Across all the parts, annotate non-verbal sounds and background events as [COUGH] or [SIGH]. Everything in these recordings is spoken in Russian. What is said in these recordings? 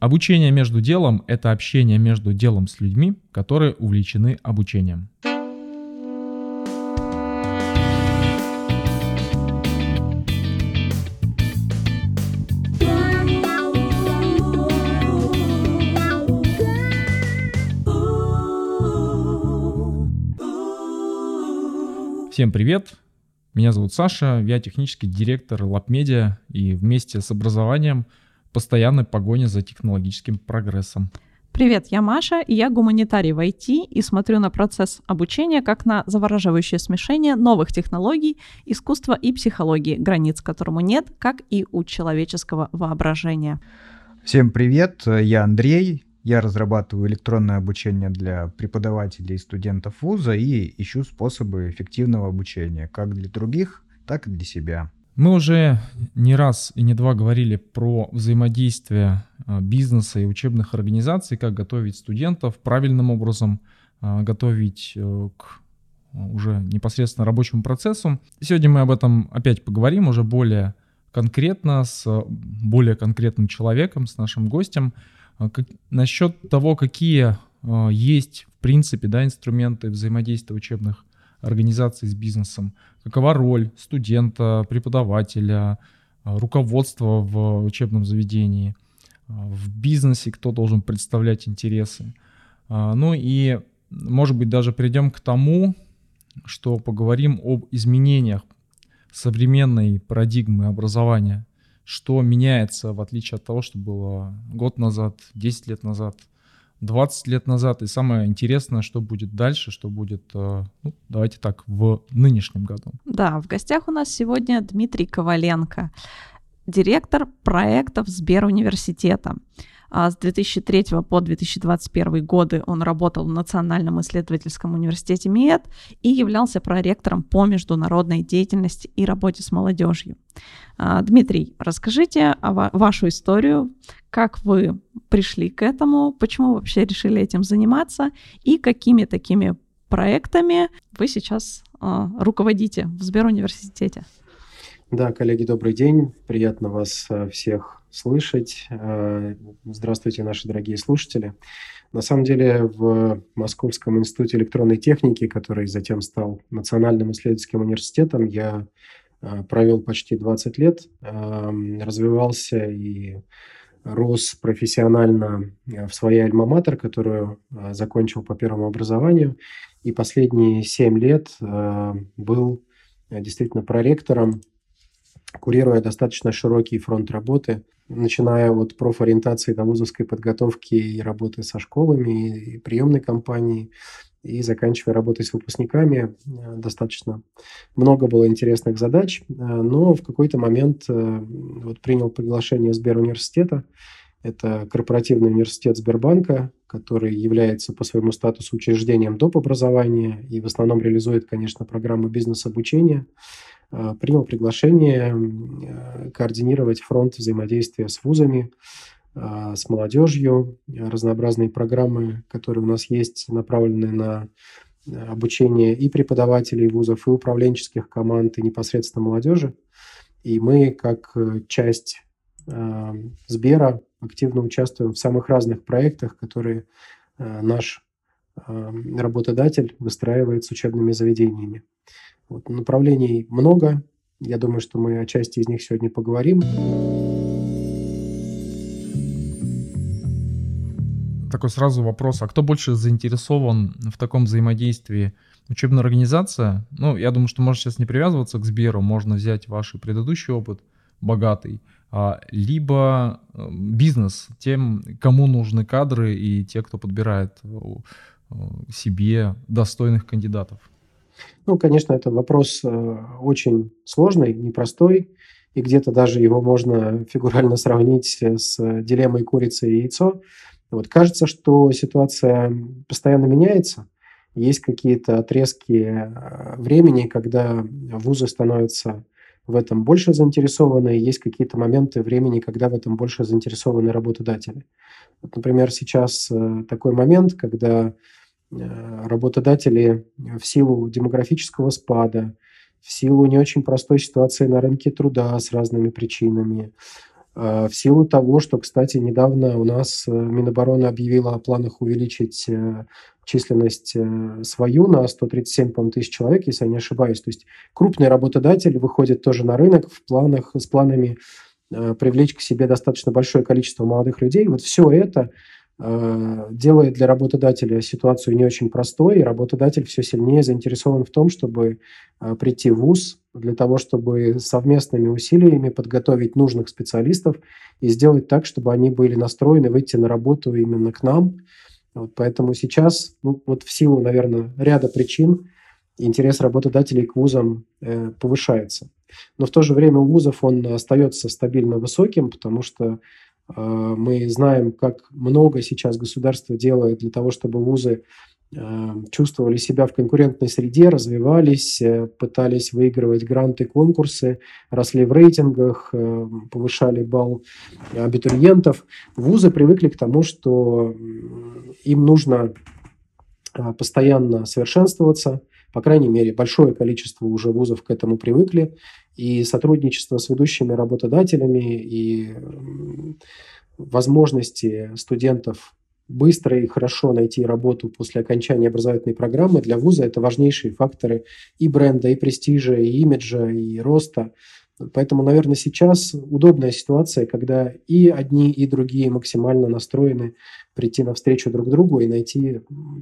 Обучение между делом – это общение между делом с людьми, которые увлечены обучением. Всем привет! Меня зовут Саша, я технический директор LabMedia и вместе с образованием постоянной погоне за технологическим прогрессом. Привет, я Маша, и я гуманитарий в IT и смотрю на процесс обучения как на завораживающее смешение новых технологий, искусства и психологии, границ которому нет, как и у человеческого воображения. Всем привет, я Андрей, я разрабатываю электронное обучение для преподавателей и студентов вуза и ищу способы эффективного обучения как для других, так и для себя. Мы уже не раз и не два говорили про взаимодействие а, бизнеса и учебных организаций, как готовить студентов правильным образом, а, готовить э, к уже непосредственно рабочему процессу. Сегодня мы об этом опять поговорим уже более конкретно, с более конкретным человеком, с нашим гостем. А как, насчет того, какие есть, в принципе, да, инструменты взаимодействия учебных организаций с бизнесом, какова роль студента, преподавателя, э, руководства в учебном заведении, э, в бизнесе, кто должен представлять интересы. Ну и, может быть, даже придем к тому, что поговорим об изменениях современной парадигмы образования что меняется в отличие от того, что было год назад, 10 лет назад, 20 лет назад. И самое интересное, что будет дальше, что будет, э, ну, давайте так, в нынешнем году. Да, в гостях у нас сегодня Дмитрий Коваленко, директор проектов Сберуниверситета. университета. А с 2003 по 2021 годы он работал в Национальном исследовательском университете МИЭД и являлся проректором по международной деятельности и работе с молодежью. А, Дмитрий, расскажите вашу историю, как вы пришли к этому, почему вообще решили этим заниматься и какими такими проектами вы сейчас а, руководите в Сберуниверситете. Да, коллеги, добрый день. Приятно вас э, всех слышать. Э, здравствуйте, наши дорогие слушатели. На самом деле в Московском институте электронной техники, который затем стал Национальным исследовательским университетом, я э, провел почти 20 лет, эм, развивался и рос профессионально в своей альма-матер, которую закончил по первому образованию. И последние 7 лет был действительно проректором, курируя достаточно широкий фронт работы начиная от профориентации до вузовской подготовки и работы со школами, и приемной кампании, и заканчивая работой с выпускниками. Э, достаточно много было интересных задач, э, но в какой-то момент э, вот принял приглашение Сберуниверситета. Это корпоративный университет Сбербанка, который является по своему статусу учреждением доп. образования и в основном реализует, конечно, программы бизнес-обучения. Э, принял приглашение э, координировать фронт взаимодействия с вузами, э, с молодежью, разнообразные программы, которые у нас есть, направлены на обучение и преподавателей вузов, и управленческих команд, и непосредственно молодежи. И мы, как часть Сбера, активно участвуем в самых разных проектах, которые наш работодатель выстраивает с учебными заведениями. Вот, направлений много. Я думаю, что мы о части из них сегодня поговорим. Такой сразу вопрос, а кто больше заинтересован в таком взаимодействии? Учебная организация? Ну, я думаю, что можно сейчас не привязываться к Сберу, можно взять ваш предыдущий опыт, богатый, а, либо э, бизнес, тем, кому нужны кадры и те, кто подбирает э, себе достойных кандидатов. Ну, конечно, это вопрос э, очень сложный, непростой, и где-то даже его можно [LAUGHS] фигурально сравнить с дилеммой курицы и яйцо. Вот кажется, что ситуация постоянно меняется. Есть какие-то отрезки э, времени, когда вузы становятся в этом больше заинтересованы, есть какие-то моменты времени, когда в этом больше заинтересованы работодатели. Вот, например, сейчас э, такой момент, когда Э, работодатели в силу демографического спада, в силу не очень простой ситуации на рынке труда с разными причинами, в силу того, что, кстати, недавно у нас Минобороны объявила о планах увеличить численность свою на 137 тысяч человек, если я не ошибаюсь. То есть крупный работодатель выходит тоже на рынок в планах, с планами привлечь к себе достаточно большое количество молодых людей. Вот все это Э, делает для работодателя ситуацию не очень простой, и работодатель все сильнее заинтересован в том, чтобы э, прийти в ВУЗ для того, чтобы совместными усилиями подготовить нужных специалистов и сделать так, чтобы они были настроены выйти на работу именно к нам. Вот поэтому сейчас, ну, вот в силу, наверное, ряда причин, интерес работодателей к вузам э, повышается. Но в то же время у вузов он остается стабильно высоким, потому что мы знаем, как много сейчас государство делает для того, чтобы вузы а, чувствовали себя в конкурентной среде, развивались, э, пытались выигрывать гранты, конкурсы, росли в рейтингах, э, повышали балл абитуриентов. Вузы привыкли к тому, что им нужно постоянно совершенствоваться, по крайней мере, большое количество уже вузов к этому привыкли, и сотрудничество с ведущими работодателями и возможности студентов быстро и хорошо найти работу после окончания образовательной программы для вуза – это важнейшие факторы и бренда, и престижа, и имиджа, и роста. Поэтому, наверное, сейчас удобная ситуация, когда и одни, и другие максимально настроены прийти навстречу друг другу и найти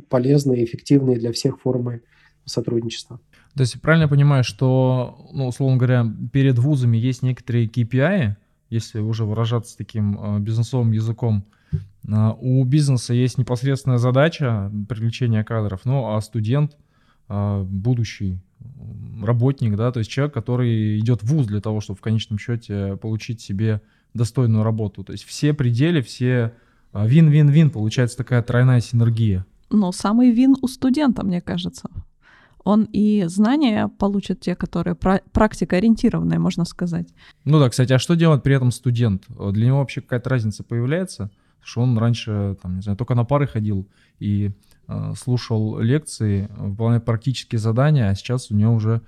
полезные, эффективные для всех формы сотрудничества. То есть правильно я понимаю, что, ну, условно говоря, перед вузами есть некоторые KPI, если уже выражаться таким э, бизнесовым языком, э, у бизнеса есть непосредственная задача привлечения кадров, ну а студент, э, будущий работник, да, то есть человек, который идет в вуз для того, чтобы в конечном счете получить себе достойную работу. То есть все пределы, все вин-вин-вин, получается такая тройная синергия. Но самый вин у студента, мне кажется он и знания получит те, которые практикоориентированные, можно сказать. Ну да, кстати, а что делает при этом студент? Для него вообще какая-то разница появляется? Что он раньше, там, не знаю, только на пары ходил и э, слушал лекции, выполняет практические задания, а сейчас у него уже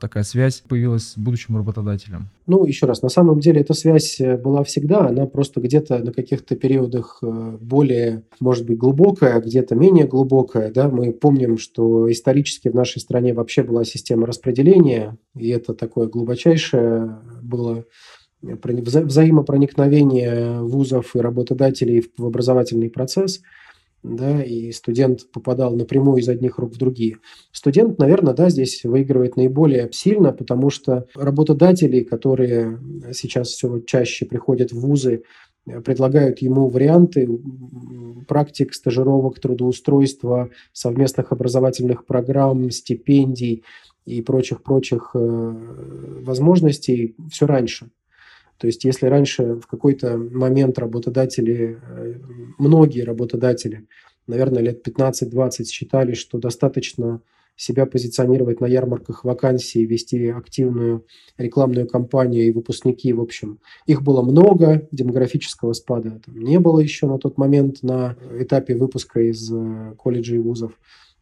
такая связь появилась с будущим работодателем? Ну, еще раз, на самом деле эта связь э, была всегда, она просто где-то на каких-то периодах э, более, может быть, глубокая, где-то менее глубокая. Да? Мы помним, что исторически в нашей стране вообще была система распределения, и это такое глубочайшее было вза взаимопроникновение вузов и работодателей в образовательный процесс – да, и студент попадал напрямую из одних рук в другие. Студент, наверное, да, здесь выигрывает наиболее сильно, потому что работодатели, которые сейчас все чаще приходят в вузы, предлагают ему варианты практик, стажировок, трудоустройства, совместных образовательных программ, стипендий и прочих-прочих э, возможностей все раньше. То есть если раньше в какой-то момент работодатели, э, многие работодатели, наверное, лет 15-20 считали, что достаточно себя позиционировать на ярмарках вакансий, вести активную рекламную кампанию и выпускники, в общем, их было много, демографического спада там не было еще на тот момент на этапе выпуска из э, колледжей и вузов.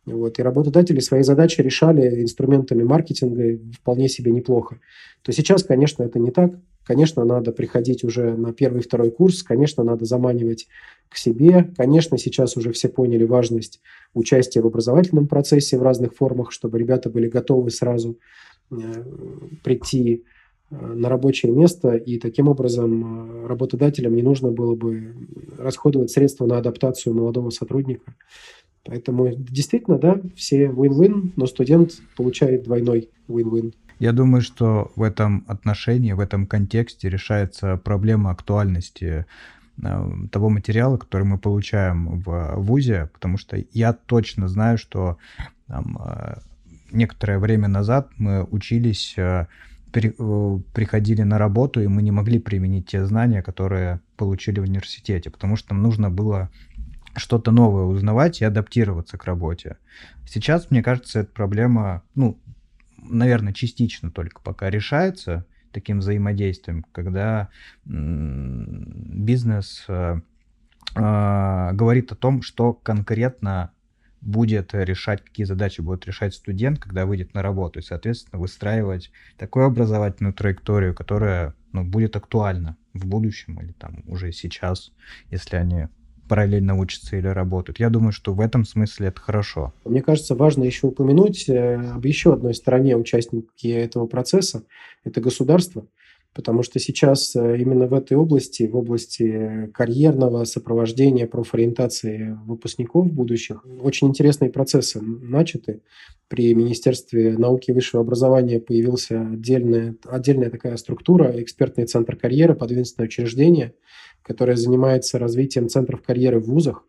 Вот. И работодатели свои задачи решали инструментами маркетинга вполне себе неплохо. То сейчас, конечно, это не так. Конечно, надо приходить уже на первый-второй курс, конечно, надо заманивать к себе. Конечно, сейчас уже все поняли важность участия в образовательном процессе в разных формах, чтобы ребята были готовы сразу э, прийти э, на рабочее место, и таким образом э, работодателям не нужно было бы расходовать средства на адаптацию молодого сотрудника. Поэтому действительно, да, все win-win, но студент получает двойной win-win. Я думаю, что в этом отношении, в этом контексте решается проблема актуальности э, того материала, который мы получаем в ВУЗе, потому что я точно знаю, что там, э, некоторое время назад мы учились, э, приходили на работу, и мы не могли применить те знания, которые получили в университете, потому что нам нужно было что-то новое узнавать и адаптироваться к работе. Сейчас, мне кажется, эта проблема, ну, наверное, частично только пока решается таким взаимодействием, когда бизнес э, э, говорит о том, что конкретно будет решать, какие задачи будет решать студент, когда выйдет на работу, и, соответственно, выстраивать такую образовательную траекторию, которая ну, будет актуальна в будущем или там уже сейчас, если они параллельно учатся или работают. Я думаю, что в этом смысле это хорошо. Мне кажется, важно еще упомянуть э, об еще одной стороне участники этого процесса. Это государство потому что сейчас э, именно в этой области, в области карьерного сопровождения, профориентации выпускников будущих, очень интересные процессы начаты. При Министерстве науки и высшего образования появился отдельная, отдельная такая структура, экспертный центр карьеры, подведомственное учреждение, которое занимается развитием центров карьеры в вузах.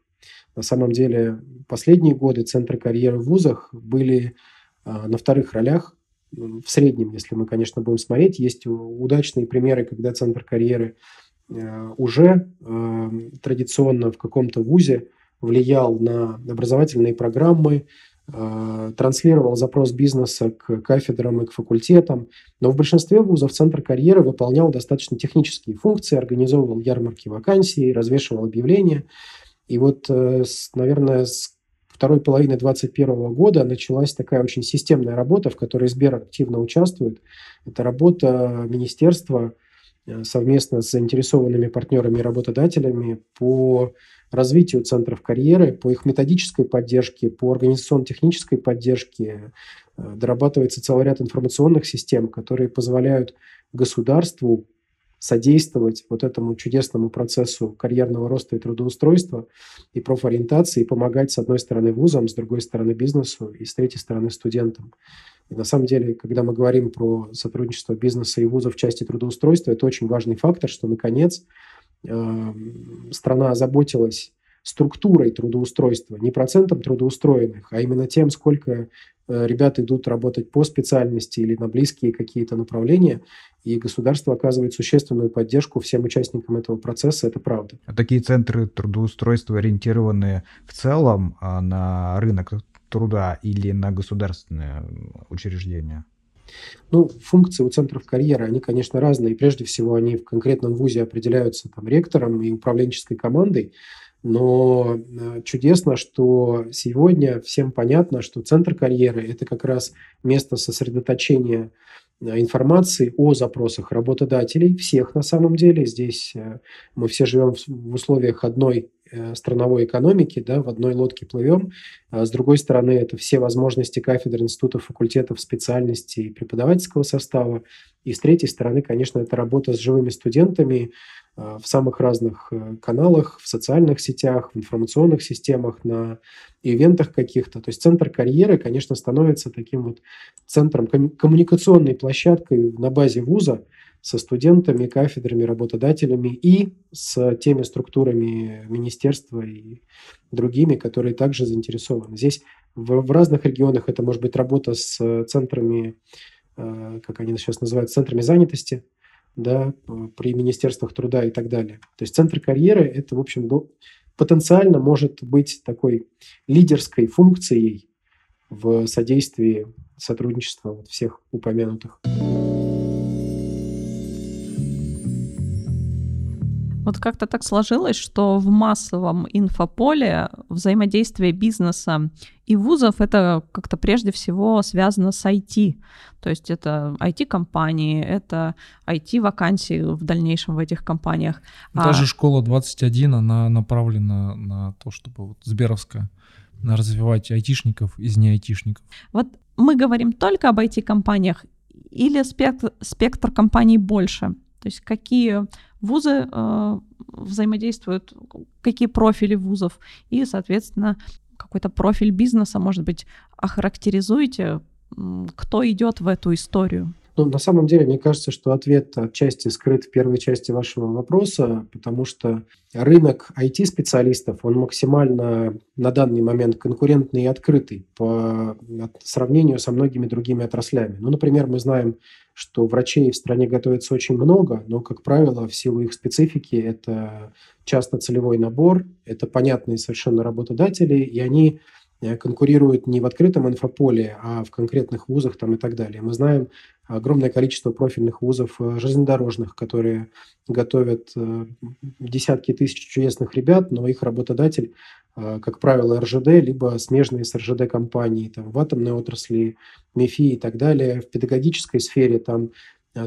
На самом деле, последние годы центры карьеры в вузах были а, на вторых ролях в среднем, если мы, конечно, будем смотреть, есть удачные примеры, когда центр карьеры э, уже э, традиционно в каком-то вузе влиял на образовательные программы, транслировал запрос бизнеса к кафедрам и к факультетам, но в большинстве вузов центр карьеры выполнял достаточно технические функции, организовывал ярмарки вакансий, развешивал объявления. И вот, наверное, с второй половины 2021 года началась такая очень системная работа, в которой Сбер активно участвует. Это работа министерства э, совместно с заинтересованными партнерами и работодателями по развитию центров карьеры, по их методической поддержке, по организационно-технической поддержке. Э, дорабатывается целый ряд информационных систем, которые позволяют государству содействовать вот этому чудесному процессу карьерного роста и трудоустройства и профориентации, и помогать, с одной стороны, вузам, с другой стороны, бизнесу и с третьей стороны, студентам. И на самом деле, когда мы говорим про сотрудничество бизнеса и вузов в части трудоустройства, это очень важный фактор, что, наконец, э, страна озаботилась структурой трудоустройства, не процентом трудоустроенных, а именно тем, сколько э, ребят идут работать по специальности или на близкие какие-то направления, и государство оказывает существенную поддержку всем участникам этого процесса, это правда. А такие центры трудоустройства ориентированы в целом а, на рынок труда или на государственные учреждения? Ну, функции у центров карьеры, они, конечно, разные. Прежде всего, они в конкретном вузе определяются там, ректором и управленческой командой. Но э, чудесно, что сегодня всем понятно, что центр карьеры – это как раз место сосредоточения Э, информации о запросах работодателей, всех на самом деле. Здесь э, мы все живем в условиях одной страновой экономики, да, в одной лодке плывем. А с другой стороны, это все возможности кафедр, институтов, факультетов, специальностей преподавательского состава. И с третьей стороны, конечно, это работа с живыми студентами, Э, в самых разных э, каналах, в социальных сетях, в информационных системах, на ивентах каких-то. То есть центр карьеры, конечно, становится таким вот центром, коммуникационной площадкой на базе вуза со студентами, кафедрами, работодателями и с теми структурами министерства и другими, которые также заинтересованы. Здесь в, в разных регионах это может быть работа с центрами, э, как они сейчас называют, центрами занятости, да, при министерствах труда и так далее. То есть центр карьеры – это, в общем, потенциально может быть такой лидерской функцией в содействии сотрудничества всех упомянутых. Вот как-то так сложилось, что в массовом инфополе взаимодействие бизнеса и вузов это как-то прежде всего связано с IT. То есть это IT-компании, это IT-вакансии в дальнейшем в этих компаниях. Даже а... школа 21, она направлена на то, чтобы вот Сберовская развивать айтишников из не айтишников. Вот мы говорим только об IT-компаниях или спектр, спектр компаний больше? То есть какие вузы э, взаимодействуют, какие профили вузов, и, соответственно, какой-то профиль бизнеса, может быть, охарактеризуете, кто идет в эту историю? Ну, на самом деле, мне кажется, что ответ отчасти скрыт в первой части вашего вопроса, потому что рынок IT-специалистов, он максимально на данный момент конкурентный и открытый по сравнению со многими другими отраслями. Ну, например, мы знаем, что врачей в стране готовится очень много, но, как правило, в силу их специфики это часто целевой набор, это понятные совершенно работодатели, и они Э, конкурируют не в открытом инфополе, а в конкретных вузах там и так далее. Мы знаем огромное количество профильных вузов э, железнодорожных, которые готовят э, десятки тысяч чудесных ребят, но их работодатель как правило, РЖД, либо смежные с РЖД компании, там, в атомной отрасли, МИФИ и так далее. В педагогической сфере там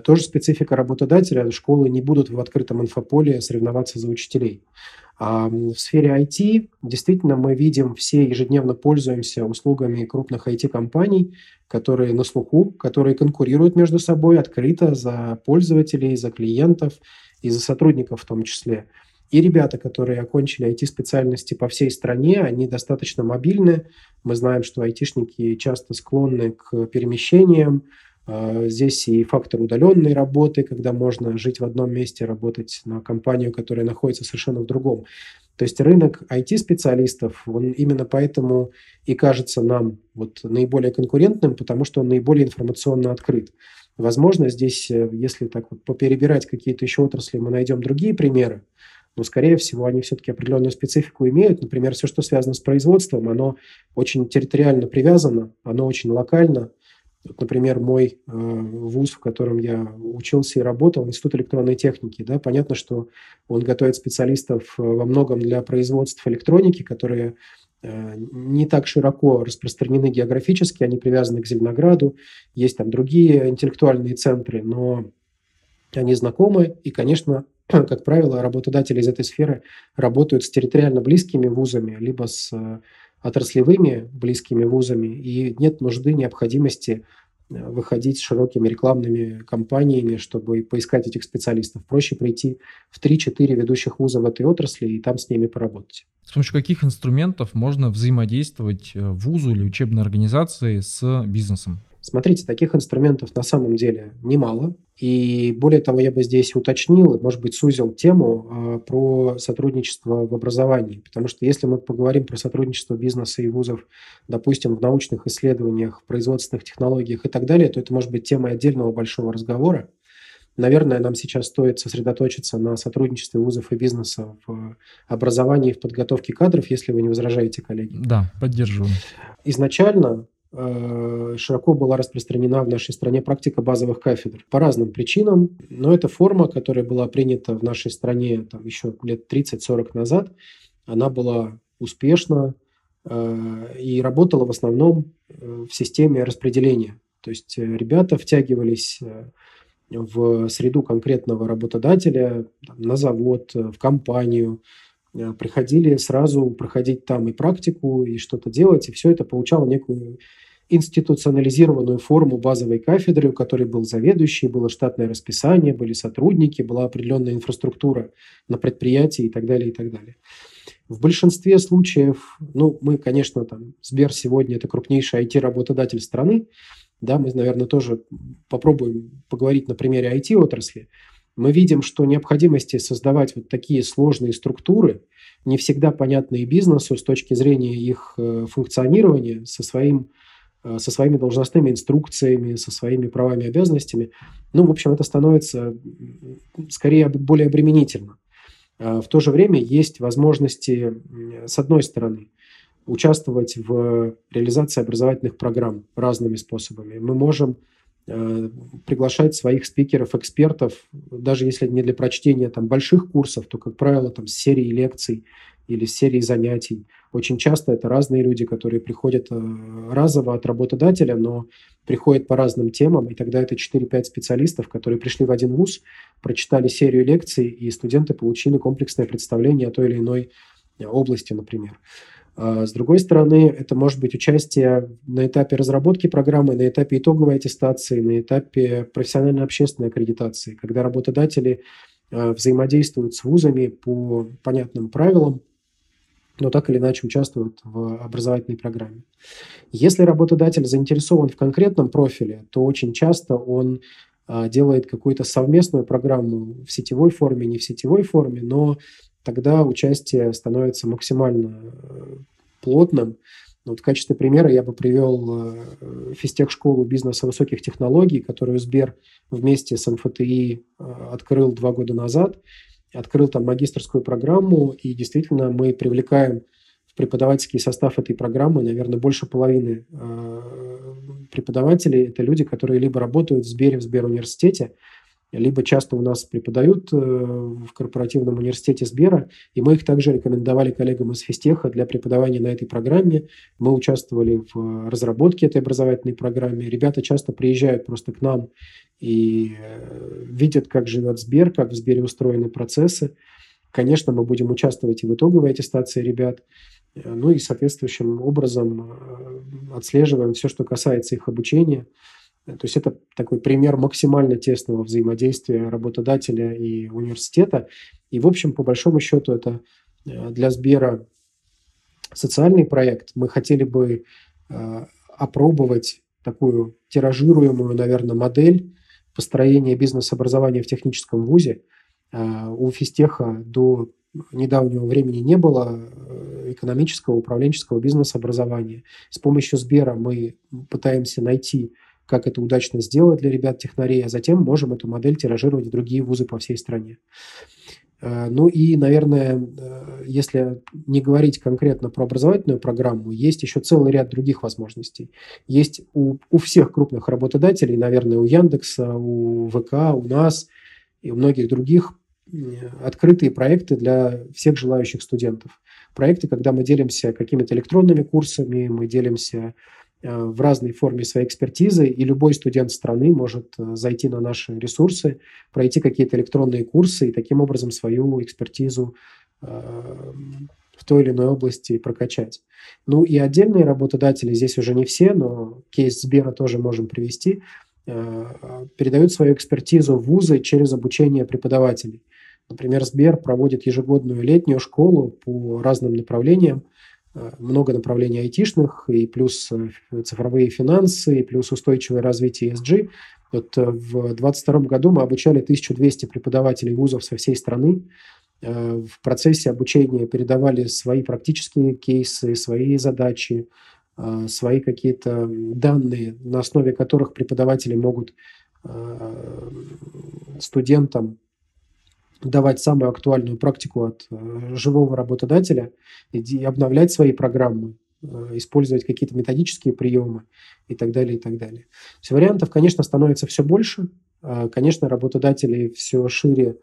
тоже специфика работодателя. Школы не будут в открытом инфополе соревноваться за учителей. А в сфере IT действительно мы видим, все ежедневно пользуемся услугами крупных IT-компаний, которые на слуху, которые конкурируют между собой открыто за пользователей, за клиентов и за сотрудников в том числе. И ребята, которые окончили IT-специальности по всей стране, они достаточно мобильны. Мы знаем, что айтишники часто склонны к перемещениям, а, здесь и фактор удаленной работы, когда можно жить в одном месте, работать на компанию, которая находится совершенно в другом. То есть рынок IT-специалистов, он именно поэтому и кажется нам вот наиболее конкурентным, потому что он наиболее информационно открыт. Возможно, здесь, э, если так вот поперебирать какие-то еще отрасли, мы найдем другие примеры, но, скорее всего, они все-таки определенную специфику имеют. Например, все, что связано с производством, оно очень территориально привязано, оно очень локально – вот, например, мой э, вуз, в котором я учился и работал, Институт электронной техники, да, понятно, что он готовит специалистов э, во многом для производства электроники, которые э, не так широко распространены географически, они привязаны к Зеленограду, есть там другие интеллектуальные центры, но они знакомы, и, конечно, [CLEARS THROAT] как правило, работодатели из этой сферы работают с территориально близкими вузами, либо с отраслевыми близкими вузами, и нет нужды, необходимости э, выходить с широкими рекламными кампаниями, чтобы поискать этих специалистов. Проще прийти в 3-4 ведущих вуза в этой отрасли и там с ними поработать. С помощью каких инструментов можно взаимодействовать э, вузу или учебной организации с бизнесом? Смотрите, таких инструментов на самом деле немало. И более того, я бы здесь уточнил, может быть, сузил тему э, про сотрудничество в образовании. Потому что если мы поговорим про сотрудничество бизнеса и вузов, допустим, в научных исследованиях, в производственных технологиях и так далее, то это может быть темой отдельного большого разговора. Наверное, нам сейчас стоит сосредоточиться на сотрудничестве вузов и бизнеса в образовании и в подготовке кадров, если вы не возражаете, коллеги. Да, поддерживаю. Изначально широко была распространена в нашей стране практика базовых кафедр по разным причинам, но эта форма, которая была принята в нашей стране там, еще лет 30-40 назад, она была успешна э, и работала в основном э, в системе распределения. То есть ребята втягивались в среду конкретного работодателя, на завод, в компанию, приходили сразу проходить там и практику, и что-то делать, и все это получало некую институционализированную форму базовой кафедры, у которой был заведующий, было штатное расписание, были сотрудники, была определенная инфраструктура на предприятии и так далее, и так далее. В большинстве случаев, ну, мы, конечно, там, Сбер сегодня это крупнейший IT-работодатель страны, да, мы, наверное, тоже попробуем поговорить на примере IT-отрасли. Мы видим, что необходимости создавать вот такие сложные структуры, не всегда понятные бизнесу с точки зрения их э, функционирования, со своим Э, со своими должностными инструкциями, со своими правами и обязанностями. Ну, в общем, это становится скорее более обременительно. А в то же время есть возможности, с одной стороны, участвовать в реализации образовательных программ разными способами. Мы можем э, приглашать своих спикеров, экспертов, даже если не для прочтения там, больших курсов, то, как правило, там, с серии лекций или с серии занятий. Очень часто это разные люди, которые приходят э, разово от работодателя, но приходят по разным темам, и тогда это 4-5 специалистов, которые пришли в один вуз, прочитали серию лекций, и студенты получили комплексное представление о той или иной э, области, например. А с другой стороны, это может быть участие на этапе разработки программы, на этапе итоговой аттестации, на этапе профессионально-общественной аккредитации, когда работодатели э, взаимодействуют с вузами по понятным правилам, но так или иначе участвуют в образовательной программе. Если работодатель заинтересован в конкретном профиле, то очень часто он а, делает какую-то совместную программу в сетевой форме, не в сетевой форме, но тогда участие становится максимально э, плотным. Вот в качестве примера я бы привел э, физтех-школу бизнеса высоких технологий, которую Сбер вместе с МФТИ э, открыл два года назад – открыл там магистрскую программу, и действительно мы привлекаем в преподавательский состав этой программы, наверное, больше половины преподавателей. Это люди, которые либо работают в Сбере, в Сберуниверситете, либо часто у нас преподают э, в корпоративном университете Сбера, и мы их также рекомендовали коллегам из физтеха для преподавания на этой программе. Мы участвовали в разработке этой образовательной программы. Ребята часто приезжают просто к нам и э, видят, как живет Сбер, как в Сбере устроены процессы. Конечно, мы будем участвовать и в итоговой аттестации ребят, э, ну и соответствующим образом отслеживаем все, что касается их обучения – то есть это такой пример максимально тесного взаимодействия работодателя и университета. И, в общем, по большому счету, это э, для Сбера социальный проект. Мы хотели бы э, опробовать такую тиражируемую, наверное, модель построения бизнес-образования в техническом вузе. Э, у физтеха до недавнего времени не было экономического, управленческого бизнес-образования. С помощью Сбера мы пытаемся найти как это удачно сделать для ребят-технарей, а затем можем эту модель тиражировать в другие вузы по всей стране. Э, ну и, наверное, э, если не говорить конкретно про образовательную программу, есть еще целый ряд других возможностей. Есть у, у всех крупных работодателей, наверное, у Яндекса, у ВК, у нас и у многих других открытые проекты для всех желающих студентов. Проекты, когда мы делимся какими-то электронными курсами, мы делимся Э, в разной форме своей экспертизы, и любой студент страны может э, зайти на наши ресурсы, пройти какие-то электронные курсы и таким образом свою экспертизу э, в той или иной области прокачать. Ну и отдельные работодатели, здесь уже не все, но кейс Сбера тоже можем привести, передают свою экспертизу в вузы через обучение преподавателей. Например, Сбер проводит ежегодную летнюю школу по разным направлениям, Э, много направлений айтишных, и плюс э, цифровые финансы, и плюс устойчивое развитие ESG. Вот э, в 2022 году мы обучали 1200 преподавателей вузов со всей страны. В процессе обучения передавали свои практические кейсы, свои задачи, свои какие-то данные, на основе которых преподаватели могут студентам давать самую актуальную практику от э, живого работодателя и обновлять свои программы, э, использовать какие-то методические приемы и так далее, и так далее. То вариантов, конечно, становится все больше. А, конечно, работодатели все шире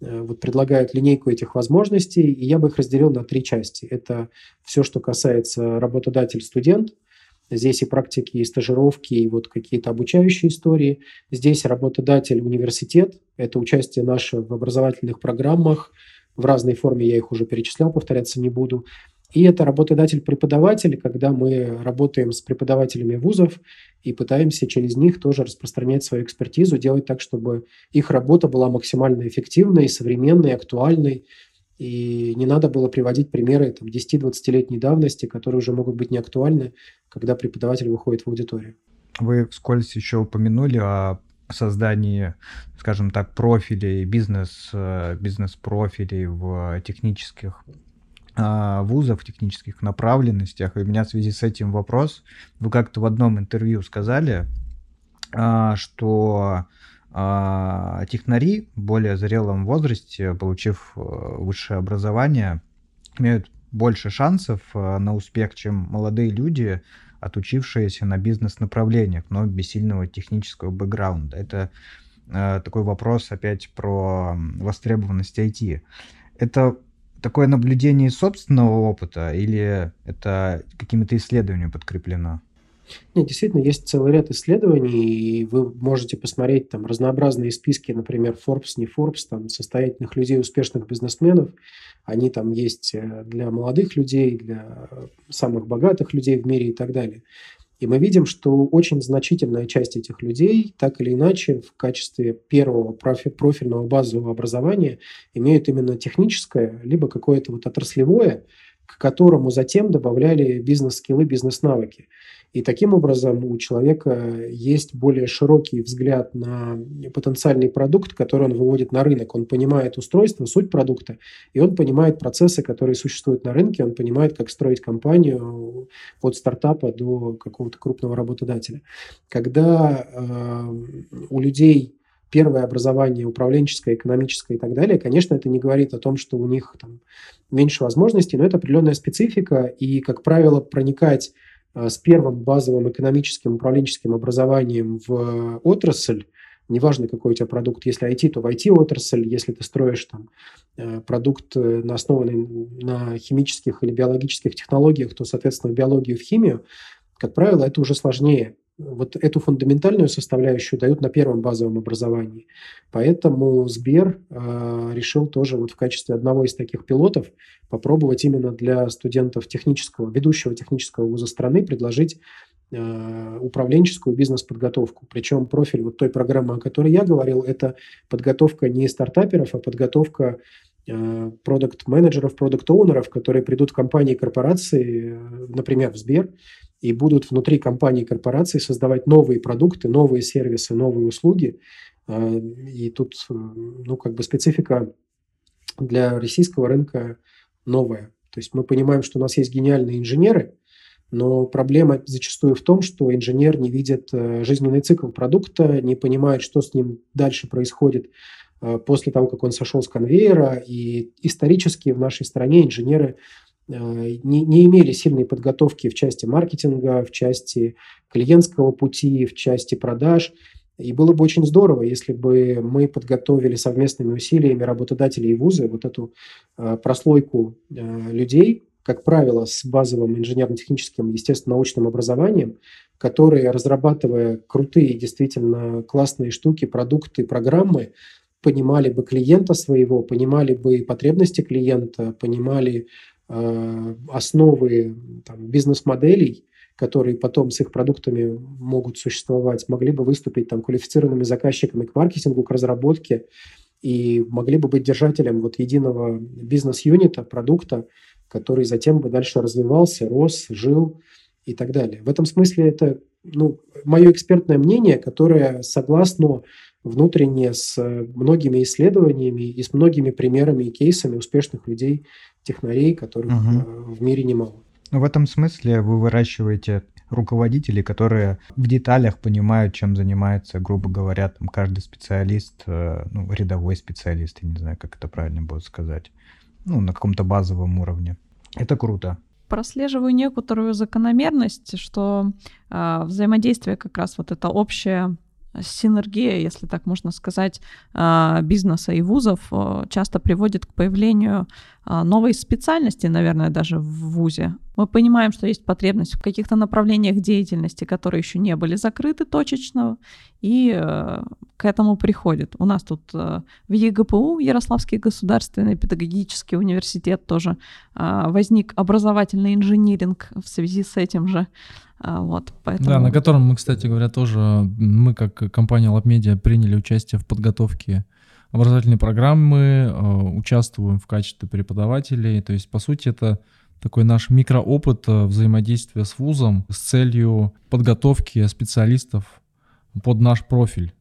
э, вот предлагают линейку этих возможностей, и я бы их разделил на три части. Это все, что касается работодатель-студент – Здесь и практики, и стажировки, и вот какие-то обучающие истории. Здесь работодатель, университет. Это участие наше в образовательных программах. В разной форме я их уже перечислял, повторяться не буду. И это работодатель-преподаватель, когда мы работаем с преподавателями вузов и пытаемся через них тоже распространять свою экспертизу, делать так, чтобы их работа была максимально эффективной, современной, актуальной, и не надо было приводить примеры там, 10-20-летней давности, которые уже могут быть неактуальны, когда преподаватель выходит в аудиторию. Вы вскользь еще упомянули о создании, скажем так, профилей, бизнес, э, бизнес-профилей в технических а, вузах, в технических направленностях. И у меня в связи с этим вопрос. Вы как-то в одном интервью сказали, а, что а технари в более зрелом возрасте, получив э, высшее образование, имеют больше шансов э, на успех, чем молодые люди, отучившиеся на бизнес-направлениях, но без сильного технического бэкграунда. Это э, такой вопрос опять про востребованность IT. Это такое наблюдение собственного опыта или это какими-то исследованиями подкреплено? Нет, действительно, есть целый ряд исследований, и вы можете посмотреть там разнообразные списки, например, Forbes, не Forbes, там состоятельных людей, успешных бизнесменов. Они там есть э, для молодых людей, для самых богатых людей в мире и так далее. И мы видим, что очень значительная часть этих людей, так или иначе, в качестве первого профи- профильного базового образования имеют именно техническое, либо какое-то вот отраслевое, к которому затем добавляли бизнес-скиллы, бизнес-навыки. И таким образом у человека есть более широкий взгляд на потенциальный продукт, который он выводит на рынок. Он понимает устройство, суть продукта, и он понимает процессы, которые существуют на рынке, он понимает, как строить компанию от стартапа до какого-то крупного работодателя. Когда э, у людей первое образование управленческое, экономическое и так далее, конечно, это не говорит о том, что у них там меньше возможностей, но это определенная специфика, и, как правило, проникать с первым базовым экономическим управленческим образованием в отрасль. Неважно, какой у тебя продукт, если IT, то в IT-отрасль, если ты строишь там э, продукт, э, основанный на химических или биологических технологиях, то, соответственно, в биологию, в химию, как правило, это уже сложнее. Вот эту фундаментальную составляющую дают на первом базовом образовании. Поэтому Сбер э, решил тоже вот в качестве одного из таких пилотов попробовать именно для студентов технического, ведущего технического вуза страны предложить Э, управленческую бизнес-подготовку. Причем профиль вот той программы, о которой я говорил, это подготовка не стартаперов, а подготовка продукт-менеджеров, продукт-оунеров, которые придут в компании корпорации, э, например, в Сбер, и будут внутри компании корпорации создавать новые продукты, новые сервисы, новые услуги. И тут, ну, как бы специфика для российского рынка новая. То есть мы понимаем, что у нас есть гениальные инженеры – но проблема зачастую в том, что инженер не видит э, жизненный цикл продукта, не понимает, что с ним дальше происходит э, после того, как он сошел с конвейера. И исторически в нашей стране инженеры э, не, не имели сильной подготовки в части маркетинга, в части клиентского пути, в части продаж. И было бы очень здорово, если бы мы подготовили совместными усилиями работодателей и вузы вот эту прослойку людей, как правило, с базовым инженерно-техническим, естественно-научным образованием, которые, разрабатывая крутые, действительно классные штуки, продукты, программы, понимали бы клиента своего, понимали бы потребности клиента, понимали э, основы там, бизнес-моделей, которые потом с их продуктами могут существовать, могли бы выступить там квалифицированными заказчиками к маркетингу, к разработке и могли бы быть держателем вот единого бизнес-юнита, продукта, который затем бы дальше развивался, рос, жил и так далее. В этом смысле это ну, мое экспертное мнение, которое согласно внутренне с многими исследованиями и с многими примерами и кейсами успешных людей, технарей, которых угу. в мире немало. Ну, в этом смысле вы выращиваете руководителей, которые в деталях понимают, чем занимается, грубо говоря, там каждый специалист, э, ну, рядовой специалист, я не знаю, как это правильно будет сказать ну, на каком-то базовом уровне. Это круто. Прослеживаю некоторую закономерность, что э, взаимодействие как раз вот это общее синергия, если так можно сказать, а, бизнеса и вузов а, часто приводит к появлению а, новой специальности, наверное, даже в вузе. Мы понимаем, что есть потребность в каких-то направлениях деятельности, которые еще не были закрыты точечно, и к этому приходит. У нас тут в ЕГПУ, Ярославский государственный педагогический университет, тоже возник образовательный инжиниринг в связи с этим же. А, вот, поэтому... Да, на котором мы, кстати говоря, тоже, мы как компания LabMedia приняли участие в подготовке образовательной программы, а, участвуем в качестве преподавателей. То есть, по сути, это такой наш микроопыт а, взаимодействия с вузом с целью подготовки специалистов под наш профиль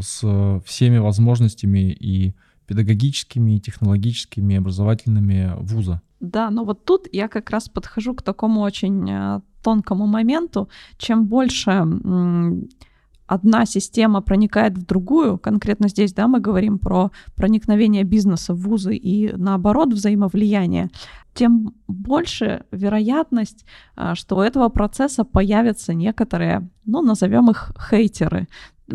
с всеми возможностями и педагогическими, и технологическими, и образовательными вуза. Да, но вот тут я как раз подхожу к такому очень тонкому моменту, чем больше одна система проникает в другую, конкретно здесь, да, мы говорим про проникновение бизнеса в вузы и наоборот взаимовлияние, тем больше вероятность, а, что у этого процесса появятся некоторые, ну, назовем их хейтеры,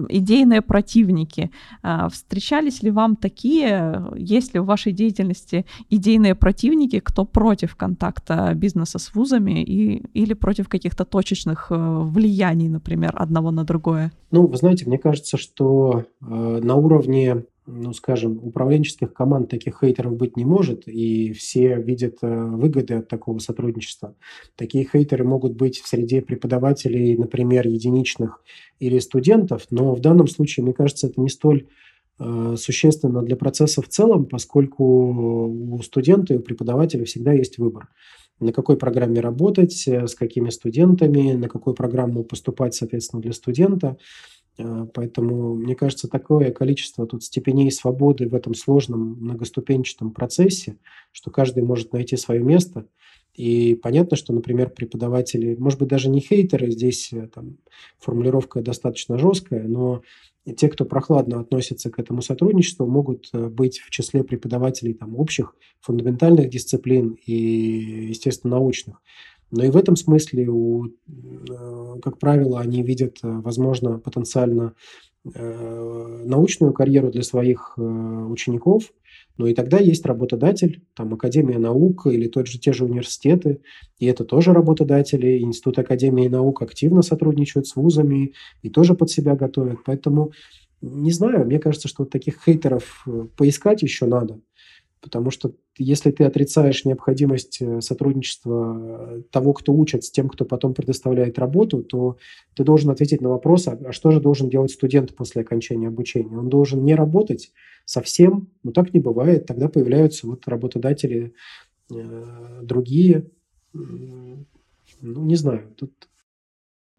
идейные противники. А, встречались ли вам такие, есть ли в вашей деятельности идейные противники, кто против контакта бизнеса с вузами и, или против каких-то точечных э, влияний, например, одного на другое? Ну, вы знаете, мне кажется, что э, на уровне ну, скажем, управленческих команд таких хейтеров быть не может, и все видят э, выгоды от такого сотрудничества. Такие хейтеры могут быть в среде преподавателей, например, единичных или студентов, но в данном случае, мне кажется, это не столь э, существенно для процесса в целом, поскольку у студента и у преподавателя всегда есть выбор на какой программе работать, э, с какими студентами, на какую программу поступать, соответственно, для студента. А, поэтому, мне кажется, такое количество тут степеней свободы в этом сложном многоступенчатом процессе, что каждый может найти свое место. И понятно, что, например, преподаватели, может быть, даже не хейтеры, здесь э, там, формулировка достаточно жесткая, но те, кто прохладно относится к этому сотрудничеству, могут э, быть в числе преподавателей там, общих фундаментальных дисциплин и, естественно, научных. Но и в этом смысле, у, э, как правило, они видят, э, возможно, потенциально научную карьеру для своих учеников, но и тогда есть работодатель, там Академия наук или тот же, те же университеты, и это тоже работодатели, Институт Академии наук активно сотрудничают с вузами и тоже под себя готовят. Поэтому не знаю, мне кажется, что вот таких хейтеров поискать еще надо. Потому что если ты отрицаешь необходимость э, сотрудничества э, того, кто учит, с тем, кто потом предоставляет работу, то ты должен ответить на вопрос, а, а что же должен делать студент после окончания обучения? Он должен не работать совсем, но так не бывает. Тогда появляются вот работодатели э, другие. Ну, не знаю, тут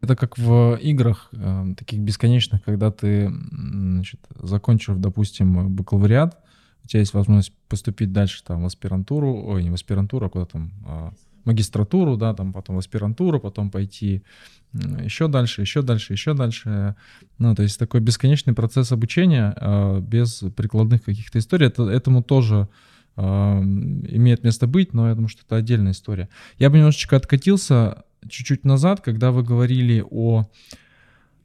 это как в играх таких бесконечных, когда ты значит, закончив, допустим, бакалавриат, у тебя есть возможность поступить дальше там в аспирантуру, ой, не в аспирантуру, а куда там, а, магистратуру, да, там потом в аспирантуру, потом пойти еще дальше, еще дальше, еще дальше. Ну, то есть такой бесконечный процесс обучения э, без прикладных каких-то историй. Это, этому тоже э, имеет место быть, но я думаю, что это отдельная история. Я бы немножечко откатился чуть-чуть назад, когда вы говорили о а,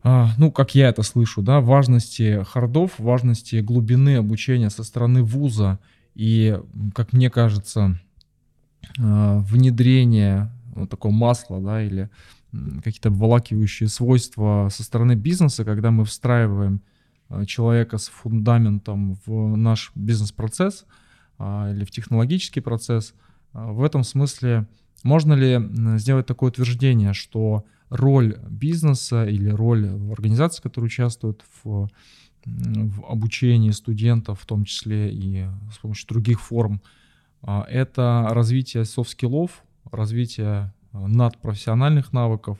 ну, как я это слышу, да, важности хардов, важности глубины обучения со стороны вуза и, как мне кажется, а, внедрение вот такого масла, да, или какие-то обволакивающие свойства со стороны бизнеса, когда мы встраиваем а, человека с фундаментом в наш бизнес-процесс или в технологический процесс. В этом смысле можно ли сделать такое утверждение, что роль бизнеса или роль организации, которые участвуют в, в обучении студентов, в том числе и с помощью других форм, а, это развитие софт-скиллов, развитие а, надпрофессиональных навыков.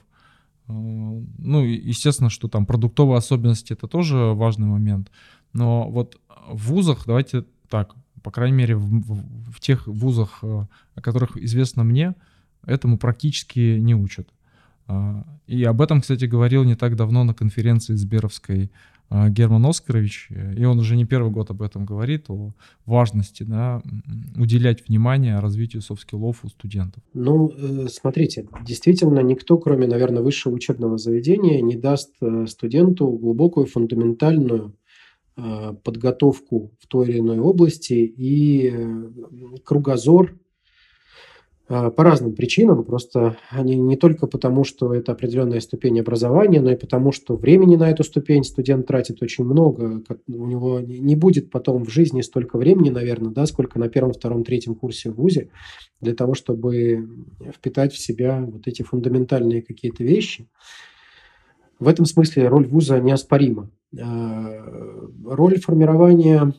А, ну, естественно, что там продуктовые особенности — это тоже важный момент. Но вот в вузах, давайте так, по крайней мере, в, в, в тех вузах, о которых известно мне, этому практически не учат. А, и об этом, кстати, говорил не так давно на конференции Сберовской а, Герман Оскарович, и он уже не первый год об этом говорит, о важности да, уделять внимание развитию софт-скиллов у студентов. Ну, э, смотрите, действительно никто, кроме, наверное, высшего учебного заведения, не даст э, студенту глубокую фундаментальную э, подготовку в той или иной области и кругозор по разным причинам, просто они не только потому, что это определенная ступень образования, но и потому, что времени на эту ступень студент тратит очень много, у него не будет потом в жизни столько времени, наверное, да, сколько на первом, втором, третьем курсе в ВУЗе, для того, чтобы впитать в себя вот эти фундаментальные какие-то вещи. В этом смысле роль ВУЗа неоспорима. А, роль формирования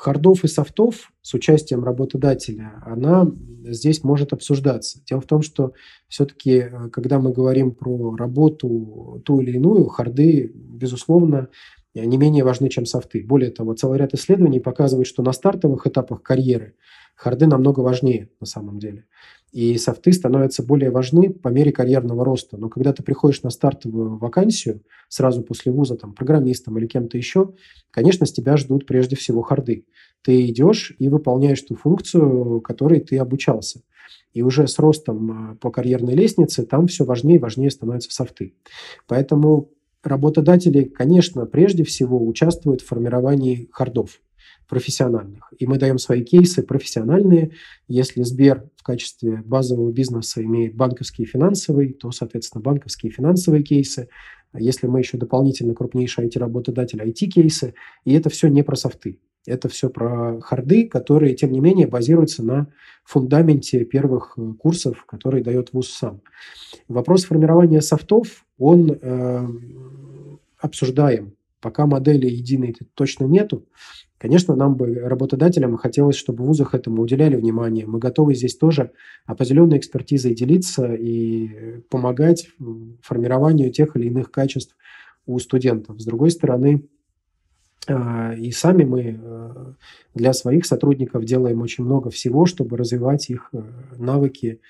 хардов и софтов с участием работодателя, она здесь может обсуждаться. Дело в том, что все-таки, э, когда мы говорим про работу ту или иную, харды, безусловно, не менее важны, чем софты. Более того, целый ряд исследований показывает, что на стартовых этапах карьеры харды намного важнее на самом деле. И софты становятся более важны по мере карьерного роста. Но когда ты приходишь на стартовую вакансию, сразу после вуза, там, программистом или кем-то еще, конечно, с тебя ждут прежде всего харды. Ты идешь и выполняешь ту функцию, которой ты обучался. И уже с ростом э, по карьерной лестнице там все важнее и важнее становятся софты. Поэтому работодатели, конечно, прежде всего участвуют в формировании хардов профессиональных. И мы даем свои кейсы профессиональные. Если Сбер в качестве базового бизнеса имеет банковский и финансовый, то, соответственно, банковские и финансовые кейсы. Если мы еще дополнительно крупнейший IT-работодатель, IT-кейсы. И это все не про софты. Это все про харды, которые, тем не менее, базируются на фундаменте первых э, курсов, которые дает ВУЗ сам. Вопрос формирования софтов, он э, обсуждаем. Пока модели единой точно нету, Конечно, нам бы, работодателям, хотелось, чтобы в вузах этому уделяли внимание. Мы готовы здесь тоже определенной экспертизой делиться и помогать формированию тех или иных качеств у студентов. С другой стороны, а, и сами мы э, для своих сотрудников делаем очень много всего, чтобы развивать их э, навыки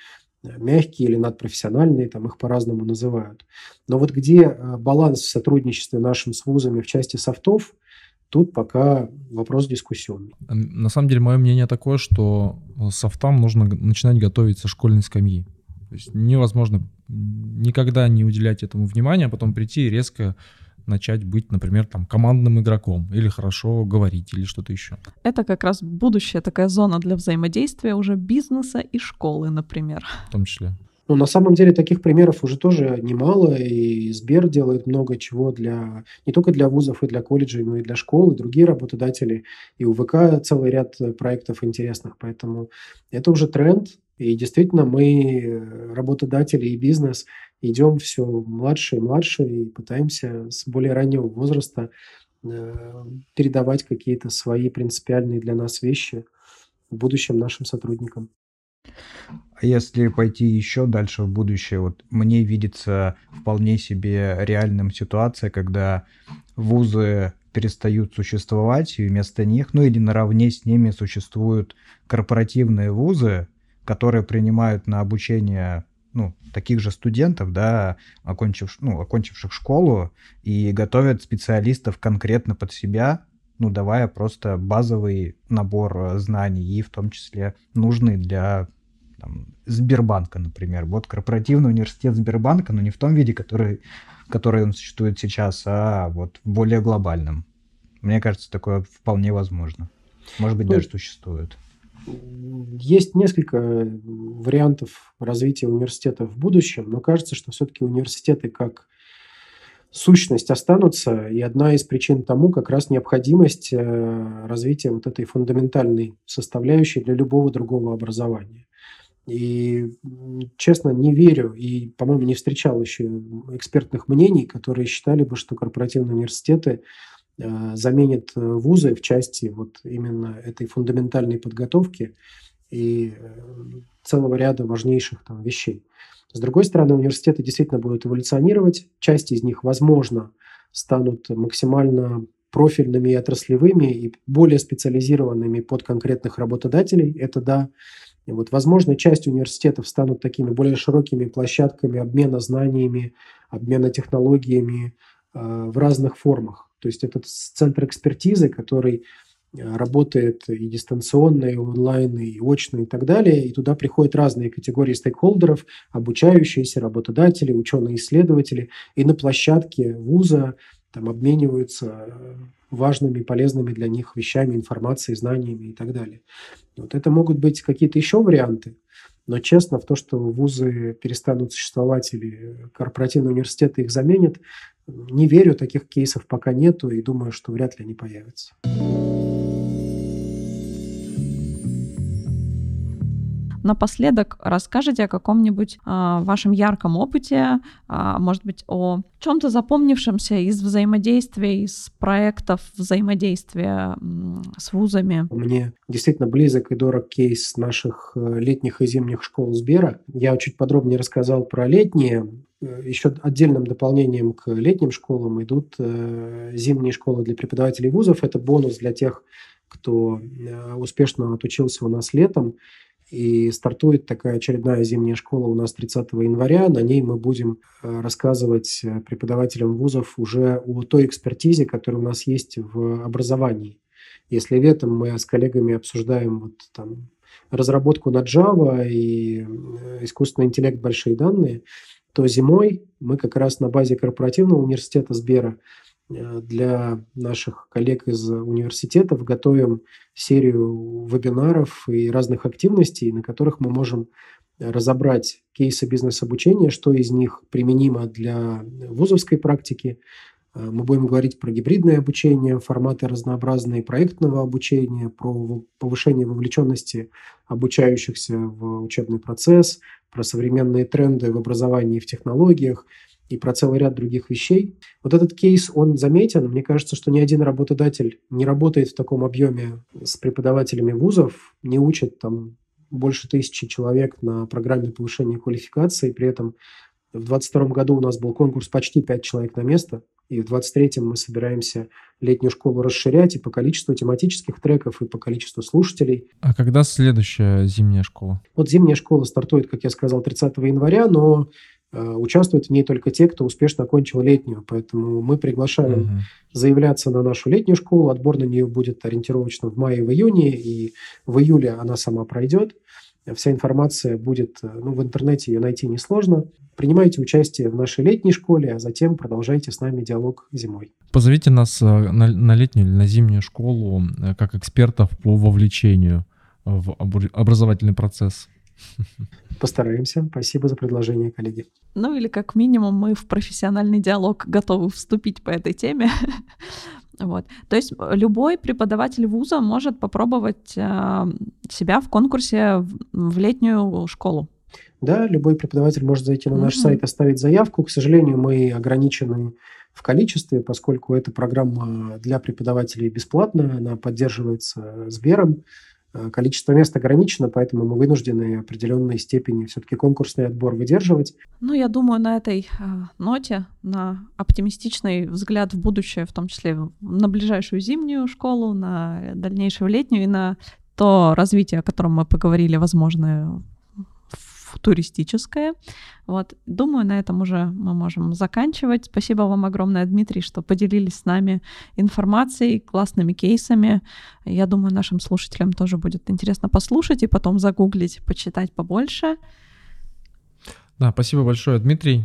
э, мягкие или надпрофессиональные, там их по-разному называют. Но вот где баланс в сотрудничестве нашим с вузами в части софтов – Тут пока вопрос дискуссионный. На самом деле, мое мнение такое, что софтам нужно начинать готовить со школьной скамьи. То есть невозможно никогда не уделять этому внимания, а потом прийти и резко начать быть, например, там командным игроком или хорошо говорить или что-то еще. Это как раз будущая такая зона для взаимодействия уже бизнеса и школы, например. В том числе. Ну, на самом деле таких примеров уже тоже немало, и Сбер делает много чего для не только для вузов и для колледжей, но и для школ, и другие работодатели, и у ВК целый ряд проектов интересных, поэтому это уже тренд, и действительно мы, работодатели и бизнес, идем все младше и младше и пытаемся с более раннего возраста э, передавать какие-то свои принципиальные для нас вещи в будущем нашим сотрудникам. А если пойти еще дальше в будущее, вот мне видится вполне себе реальным ситуация, когда вузы перестают существовать, и вместо них, ну или наравне с ними существуют корпоративные вузы, которые принимают на обучение ну, таких же студентов, да, окончив, ну, окончивших школу, и готовят специалистов конкретно под себя, ну, давая просто базовый набор знаний, и в том числе нужный для там, Сбербанка, например. Вот корпоративный университет Сбербанка, но не в том виде, который, который он существует сейчас, а вот в более глобальном. Мне кажется, такое вполне возможно. Может быть, ну, даже существует. Есть несколько вариантов развития университета в будущем, но кажется, что все-таки университеты как сущность останутся, и одна из причин тому как раз необходимость э, развития вот этой фундаментальной составляющей для любого другого образования. И, честно, не верю и, по-моему, не встречал еще экспертных мнений, которые считали бы, что корпоративные университеты э, заменят э, вузы в части вот именно этой фундаментальной подготовки и э, целого ряда важнейших там вещей. С другой стороны, университеты действительно будут эволюционировать. Часть из них, возможно, станут максимально профильными и отраслевыми и более специализированными под конкретных работодателей. Это да. И вот, возможно, часть университетов станут такими более широкими площадками обмена знаниями, обмена технологиями э, в разных формах. То есть этот центр экспертизы, который э, работает и дистанционно, и онлайн, и очно, и так далее. И туда приходят разные категории стейкхолдеров, обучающиеся, работодатели, ученые-исследователи. И на площадке вуза там обмениваются э, важными, полезными для них вещами, информацией, знаниями и так далее. Вот это могут быть какие-то еще варианты, но честно, в то, что вузы перестанут существовать или корпоративные университеты их заменят, не верю, таких кейсов пока нету и думаю, что вряд ли они появятся. Напоследок расскажите о каком-нибудь а, вашем ярком опыте, а, может быть, о чем-то запомнившемся из взаимодействия, из проектов взаимодействия с вузами. Мне действительно близок и дорог кейс наших э, летних и зимних школ Сбера. Я чуть подробнее рассказал про летние. Э, Еще отдельным дополнением к летним школам идут э, зимние школы для преподавателей вузов. Это бонус для тех, кто успешно отучился у нас летом и стартует такая очередная зимняя школа у нас 30 января. На ней мы будем э, рассказывать э, преподавателям вузов уже о той экспертизе, которая у нас есть в образовании. Если летом мы с коллегами обсуждаем вот там разработку на Java и э, искусственный интеллект, большие данные, то зимой мы как раз на базе корпоративного университета Сбера для наших коллег из университетов готовим серию вебинаров и разных активностей, на которых мы можем разобрать кейсы бизнес-обучения, что из них применимо для вузовской практики. Э, мы будем говорить про гибридное обучение, форматы разнообразные проектного обучения, про повышение вовлеченности обучающихся в учебный процесс, про современные тренды в образовании и в технологиях – и про целый ряд других вещей. Вот этот кейс, он заметен. Мне кажется, что ни один работодатель не работает в таком объеме с преподавателями вузов, не учит там больше тысячи человек на программе повышения квалификации. При этом в 2022 году у нас был конкурс почти 5 человек на место. И в 23-м мы собираемся летнюю школу расширять и по количеству тематических треков, и по количеству слушателей. А когда следующая зимняя школа? Вот зимняя школа стартует, как я сказал, 30 января, но участвуют в ней только те, кто успешно окончил летнюю. Поэтому мы приглашаем угу. заявляться на нашу летнюю школу. Отбор на нее будет ориентировочно в мае, в июне, и в июле она сама пройдет. Вся информация будет ну, в интернете, ее найти несложно. Принимайте участие в нашей летней школе, а затем продолжайте с нами диалог зимой. Позовите нас на, на летнюю или на зимнюю школу как экспертов по вовлечению в образовательный процесс. Постараемся. Спасибо за предложение, коллеги. Ну или как минимум мы в профессиональный диалог готовы вступить по этой теме. [LAUGHS] Вот. То есть э, любой преподаватель вуза может попробовать э, себя в конкурсе в, в летнюю школу. Да, любой преподаватель может зайти на наш mm-hmm. сайт, оставить заявку. К сожалению, мы ограничены в количестве, поскольку эта программа для преподавателей бесплатная, она поддерживается Сбером. Э, количество мест ограничено, поэтому мы вынуждены определенной степени все-таки конкурсный отбор выдерживать. Ну, я думаю, на этой э, ноте, на оптимистичный взгляд в будущее, в том числе на ближайшую зимнюю школу, на дальнейшую летнюю и на то развитие, о котором мы поговорили, возможно, туристическое. Вот. Думаю, на этом уже мы можем заканчивать. Спасибо вам огромное, Дмитрий, что поделились с нами информацией, классными кейсами. Я думаю, нашим слушателям тоже будет интересно послушать и потом загуглить, почитать побольше. Да, спасибо большое, Дмитрий.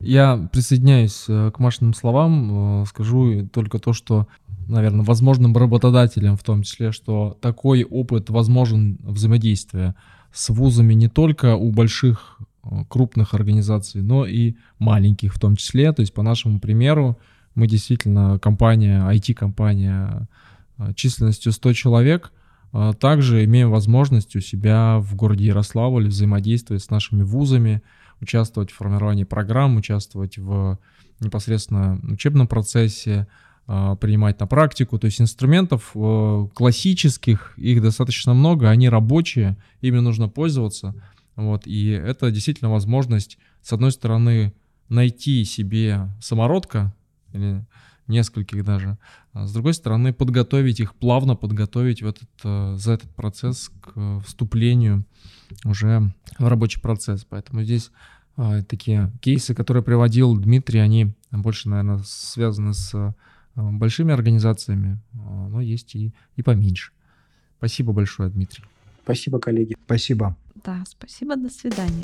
Я присоединяюсь э, к Машиным словам, э, скажу только то, что наверное, возможным работодателям в том числе, что такой опыт возможен взаимодействия с вузами не только у больших э, крупных организаций, но и маленьких в том числе. То есть по нашему примеру мы действительно компания, IT-компания э, численностью 100 человек, э, также имеем возможность у себя в городе Ярославль взаимодействовать с нашими вузами, участвовать в формировании программ, участвовать в непосредственно учебном процессе, принимать на практику. То есть инструментов э, классических, их достаточно много, они рабочие, ими нужно пользоваться. Вот, и это действительно возможность, с одной стороны, найти себе самородка, или нескольких даже, а с другой стороны, подготовить их, плавно подготовить в этот, э, за этот процесс к вступлению уже в рабочий процесс. Поэтому здесь а, такие кейсы, которые приводил Дмитрий, они больше, наверное, связаны с Э, большими организациями, э, но есть и, и поменьше. Спасибо большое, Дмитрий. Спасибо, коллеги. Спасибо. Да, спасибо, до свидания.